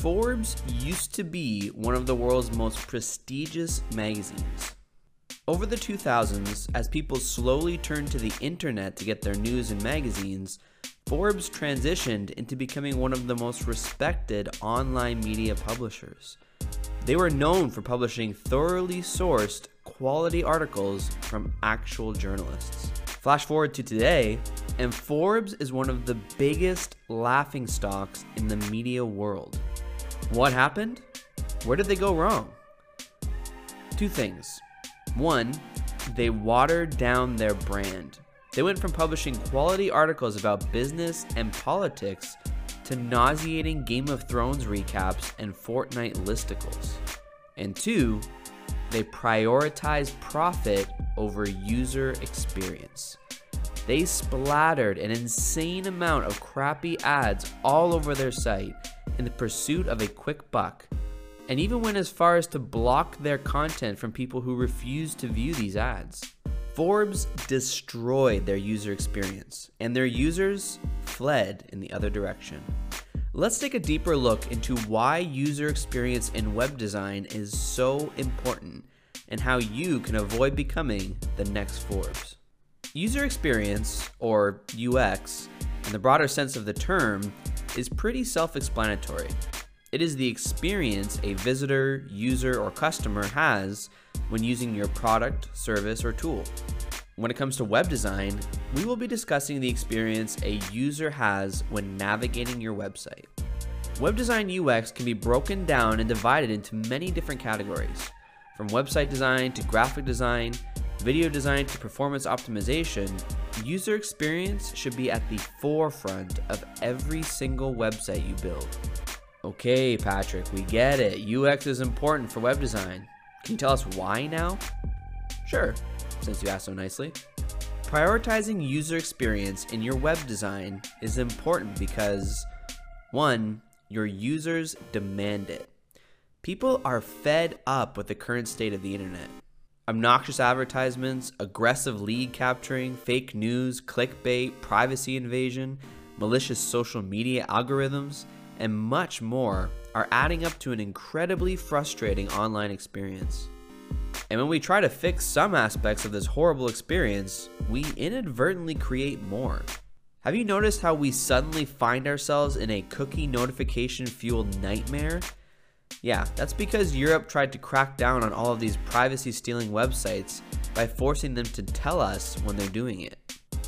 Forbes used to be one of the world's most prestigious magazines. Over the 2000s, as people slowly turned to the internet to get their news and magazines, Forbes transitioned into becoming one of the most respected online media publishers. They were known for publishing thoroughly sourced, quality articles from actual journalists. Flash forward to today, and Forbes is one of the biggest laughing stocks in the media world. What happened? Where did they go wrong? Two things. One, they watered down their brand. They went from publishing quality articles about business and politics to nauseating Game of Thrones recaps and Fortnite listicles. And two, they prioritize profit over user experience. They splattered an insane amount of crappy ads all over their site in the pursuit of a quick buck, and even went as far as to block their content from people who refused to view these ads. Forbes destroyed their user experience, and their users fled in the other direction. Let's take a deeper look into why user experience in web design is so important and how you can avoid becoming the next Forbes. User experience, or UX, in the broader sense of the term, is pretty self explanatory. It is the experience a visitor, user, or customer has when using your product, service, or tool. When it comes to web design, we will be discussing the experience a user has when navigating your website. Web design UX can be broken down and divided into many different categories, from website design to graphic design, video design to performance optimization. User experience should be at the forefront of every single website you build. Okay, Patrick, we get it. UX is important for web design. Can you tell us why now? Sure, since you asked so nicely. Prioritizing user experience in your web design is important because 1. Your users demand it. People are fed up with the current state of the internet. Obnoxious advertisements, aggressive lead capturing, fake news, clickbait, privacy invasion, malicious social media algorithms, and much more are adding up to an incredibly frustrating online experience. And when we try to fix some aspects of this horrible experience, we inadvertently create more. Have you noticed how we suddenly find ourselves in a cookie notification fueled nightmare? Yeah, that's because Europe tried to crack down on all of these privacy stealing websites by forcing them to tell us when they're doing it.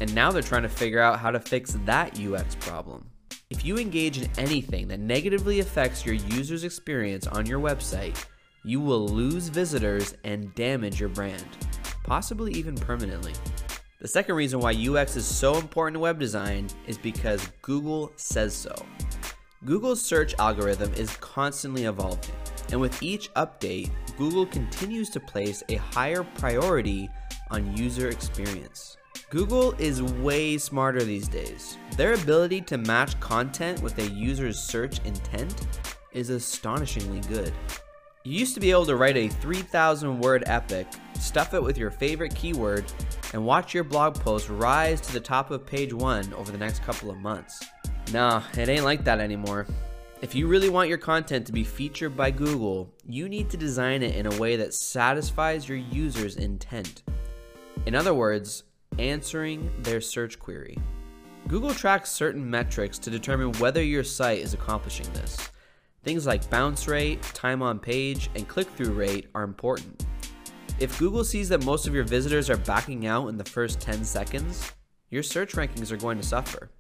And now they're trying to figure out how to fix that UX problem. If you engage in anything that negatively affects your user's experience on your website, you will lose visitors and damage your brand, possibly even permanently. The second reason why UX is so important in web design is because Google says so. Google's search algorithm is constantly evolving, and with each update, Google continues to place a higher priority on user experience. Google is way smarter these days. Their ability to match content with a user's search intent is astonishingly good. You used to be able to write a 3,000 word epic, stuff it with your favorite keyword, and watch your blog post rise to the top of page one over the next couple of months. Nah, it ain't like that anymore. If you really want your content to be featured by Google, you need to design it in a way that satisfies your user's intent. In other words, answering their search query. Google tracks certain metrics to determine whether your site is accomplishing this. Things like bounce rate, time on page, and click through rate are important. If Google sees that most of your visitors are backing out in the first 10 seconds, your search rankings are going to suffer.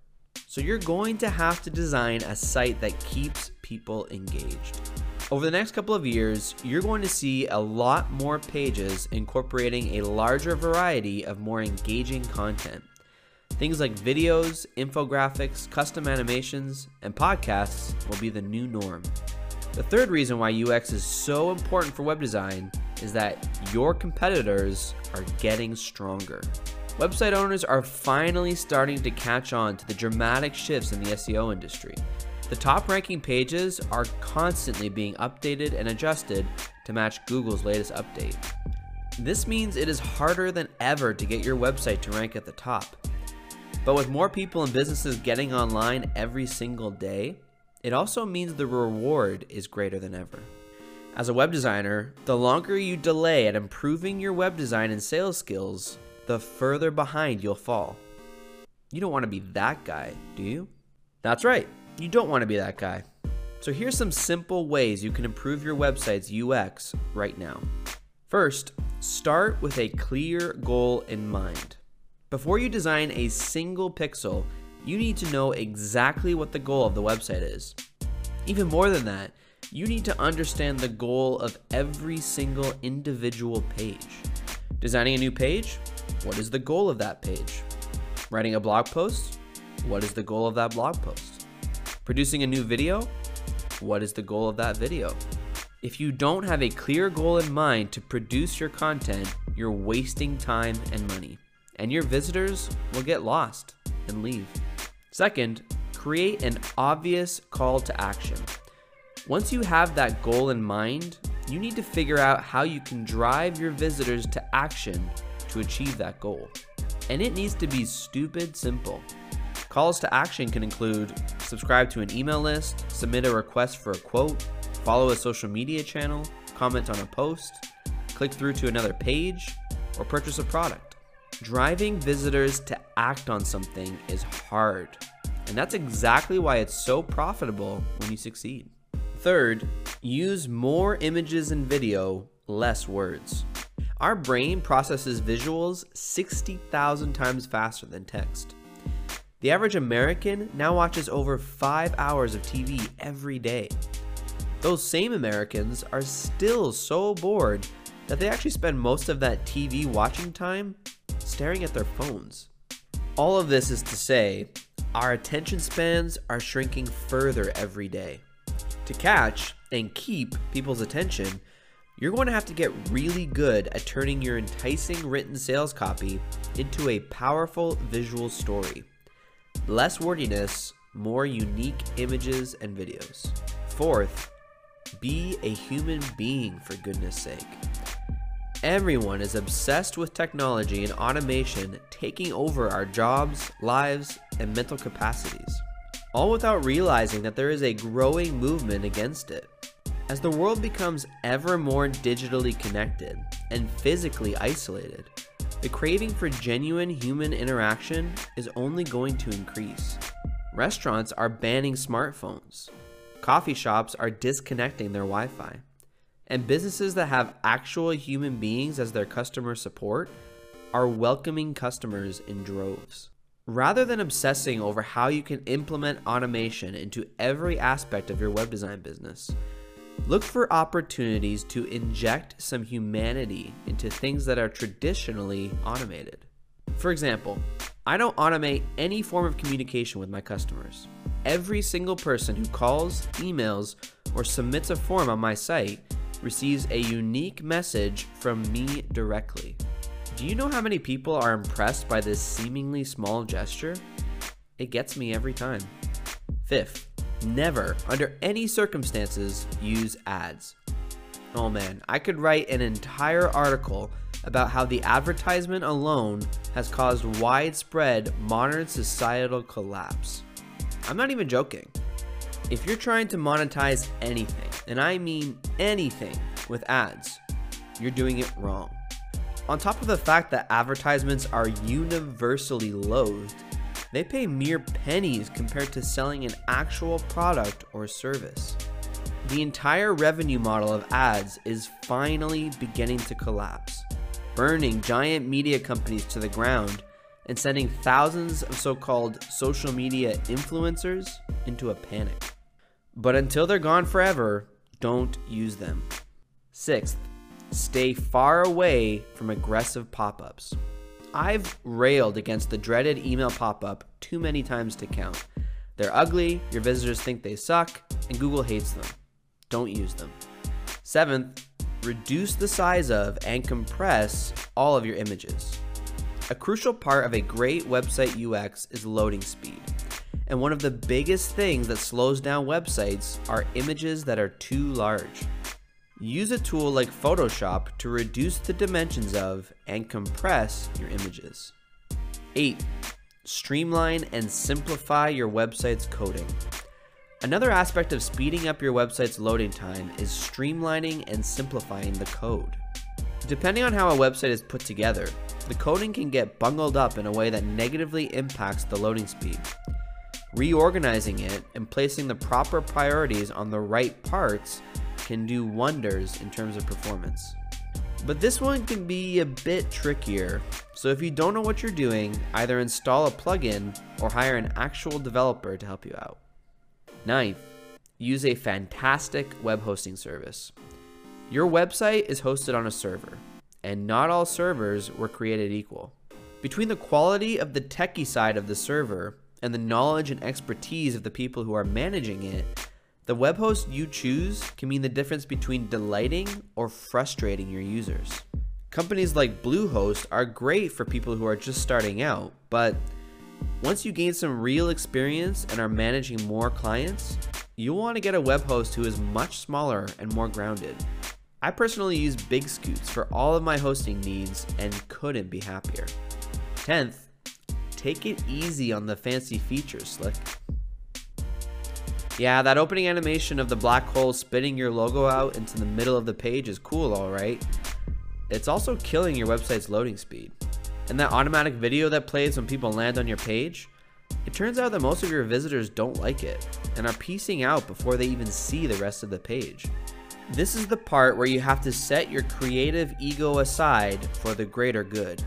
So you're going to have to design a site that keeps people engaged. Over the next couple of years, you're going to see a lot more pages incorporating a larger variety of more engaging content. Things like videos, infographics, custom animations, and podcasts will be the new norm. The third reason why UX is so important for web design is that your competitors are getting stronger. Website owners are finally starting to catch on to the dramatic shifts in the SEO industry. The top ranking pages are constantly being updated and adjusted to match Google's latest update. This means it is harder than ever to get your website to rank at the top. But with more people and businesses getting online every single day, it also means the reward is greater than ever. As a web designer, the longer you delay at improving your web design and sales skills, the further behind you'll fall. You don't want to be that guy, do you? That's right, you don't want to be that guy. So here's some simple ways you can improve your website's UX right now. First, start with a clear goal in mind. Before you design a single pixel, you need to know exactly what the goal of the website is. Even more than that, you need to understand the goal of every single individual page. Designing a new page? What is the goal of that page? Writing a blog post? What is the goal of that blog post? Producing a new video? What is the goal of that video? If you don't have a clear goal in mind to produce your content, you're wasting time and money, and your visitors will get lost and leave. Second, create an obvious call to action. Once you have that goal in mind, you need to figure out how you can drive your visitors to action to achieve that goal. And it needs to be stupid simple. Calls to action can include subscribe to an email list, submit a request for a quote, follow a social media channel, comment on a post, click through to another page, or purchase a product. Driving visitors to act on something is hard, and that's exactly why it's so profitable when you succeed. Third, use more images and video, less words. Our brain processes visuals 60,000 times faster than text. The average American now watches over 5 hours of TV every day. Those same Americans are still so bored that they actually spend most of that TV watching time staring at their phones. All of this is to say, our attention spans are shrinking further every day. To catch and keep people's attention, you're going to have to get really good at turning your enticing written sales copy into a powerful visual story. Less wordiness, more unique images and videos. Fourth, be a human being for goodness sake. Everyone is obsessed with technology and automation taking over our jobs, lives, and mental capacities, all without realizing that there is a growing movement against it. As the world becomes ever more digitally connected and physically isolated, the craving for genuine human interaction is only going to increase. Restaurants are banning smartphones. Coffee shops are disconnecting their Wi Fi. And businesses that have actual human beings as their customer support are welcoming customers in droves. Rather than obsessing over how you can implement automation into every aspect of your web design business, Look for opportunities to inject some humanity into things that are traditionally automated. For example, I don't automate any form of communication with my customers. Every single person who calls, emails, or submits a form on my site receives a unique message from me directly. Do you know how many people are impressed by this seemingly small gesture? It gets me every time. Fifth, Never, under any circumstances, use ads. Oh man, I could write an entire article about how the advertisement alone has caused widespread modern societal collapse. I'm not even joking. If you're trying to monetize anything, and I mean anything, with ads, you're doing it wrong. On top of the fact that advertisements are universally loathed, they pay mere pennies compared to selling an actual product or service. The entire revenue model of ads is finally beginning to collapse, burning giant media companies to the ground and sending thousands of so called social media influencers into a panic. But until they're gone forever, don't use them. Sixth, stay far away from aggressive pop ups. I've railed against the dreaded email pop up too many times to count. They're ugly, your visitors think they suck, and Google hates them. Don't use them. Seventh, reduce the size of and compress all of your images. A crucial part of a great website UX is loading speed. And one of the biggest things that slows down websites are images that are too large. Use a tool like Photoshop to reduce the dimensions of and compress your images. 8. Streamline and simplify your website's coding. Another aspect of speeding up your website's loading time is streamlining and simplifying the code. Depending on how a website is put together, the coding can get bungled up in a way that negatively impacts the loading speed. Reorganizing it and placing the proper priorities on the right parts can do wonders in terms of performance. But this one can be a bit trickier, so if you don't know what you're doing, either install a plugin or hire an actual developer to help you out. Ninth, use a fantastic web hosting service. Your website is hosted on a server, and not all servers were created equal. Between the quality of the techie side of the server and the knowledge and expertise of the people who are managing it, the web host you choose can mean the difference between delighting or frustrating your users. Companies like Bluehost are great for people who are just starting out, but once you gain some real experience and are managing more clients, you'll want to get a web host who is much smaller and more grounded. I personally use Big Scoots for all of my hosting needs and couldn't be happier. 10th, take it easy on the fancy features, Slick. Yeah, that opening animation of the black hole spitting your logo out into the middle of the page is cool, alright. It's also killing your website's loading speed. And that automatic video that plays when people land on your page, it turns out that most of your visitors don't like it and are piecing out before they even see the rest of the page. This is the part where you have to set your creative ego aside for the greater good.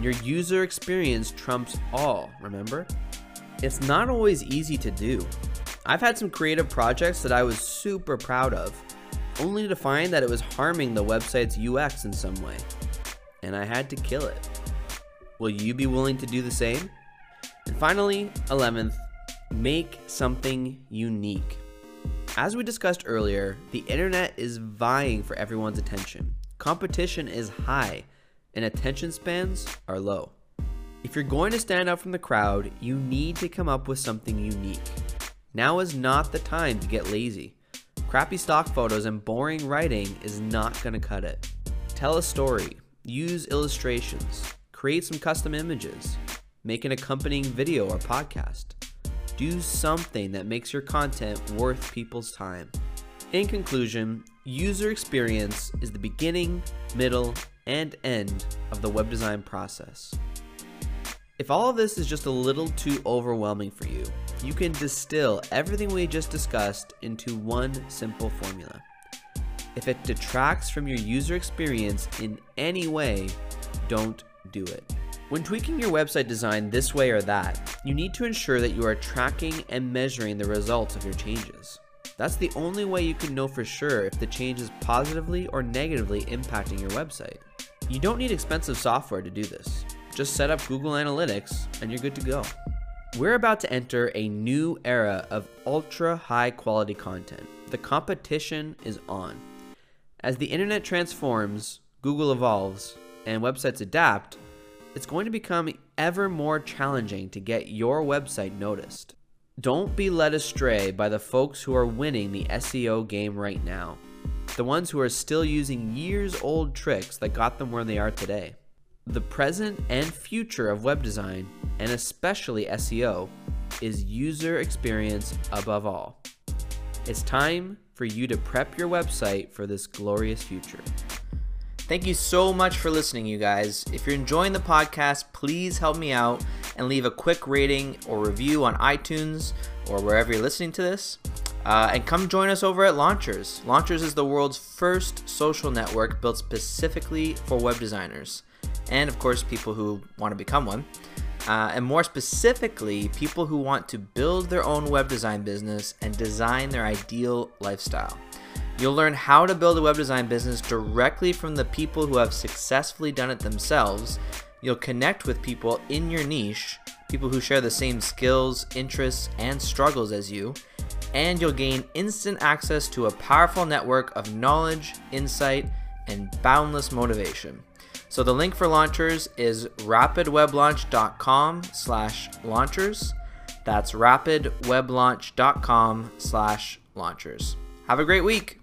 Your user experience trumps all, remember? It's not always easy to do. I've had some creative projects that I was super proud of, only to find that it was harming the website's UX in some way. And I had to kill it. Will you be willing to do the same? And finally, 11th, make something unique. As we discussed earlier, the internet is vying for everyone's attention. Competition is high, and attention spans are low. If you're going to stand out from the crowd, you need to come up with something unique. Now is not the time to get lazy. Crappy stock photos and boring writing is not going to cut it. Tell a story, use illustrations, create some custom images, make an accompanying video or podcast. Do something that makes your content worth people's time. In conclusion, user experience is the beginning, middle, and end of the web design process. If all of this is just a little too overwhelming for you, you can distill everything we just discussed into one simple formula. If it detracts from your user experience in any way, don't do it. When tweaking your website design this way or that, you need to ensure that you are tracking and measuring the results of your changes. That's the only way you can know for sure if the change is positively or negatively impacting your website. You don't need expensive software to do this. Just set up Google Analytics and you're good to go. We're about to enter a new era of ultra high quality content. The competition is on. As the internet transforms, Google evolves, and websites adapt, it's going to become ever more challenging to get your website noticed. Don't be led astray by the folks who are winning the SEO game right now, the ones who are still using years old tricks that got them where they are today. The present and future of web design, and especially SEO, is user experience above all. It's time for you to prep your website for this glorious future. Thank you so much for listening, you guys. If you're enjoying the podcast, please help me out and leave a quick rating or review on iTunes or wherever you're listening to this. Uh, and come join us over at Launchers. Launchers is the world's first social network built specifically for web designers, and of course, people who want to become one. Uh, and more specifically, people who want to build their own web design business and design their ideal lifestyle. You'll learn how to build a web design business directly from the people who have successfully done it themselves. You'll connect with people in your niche, people who share the same skills, interests, and struggles as you, and you'll gain instant access to a powerful network of knowledge, insight, and boundless motivation. So the link for launchers is rapidweblaunch.com slash launchers. That's rapidweblaunch.com slash launchers. Have a great week.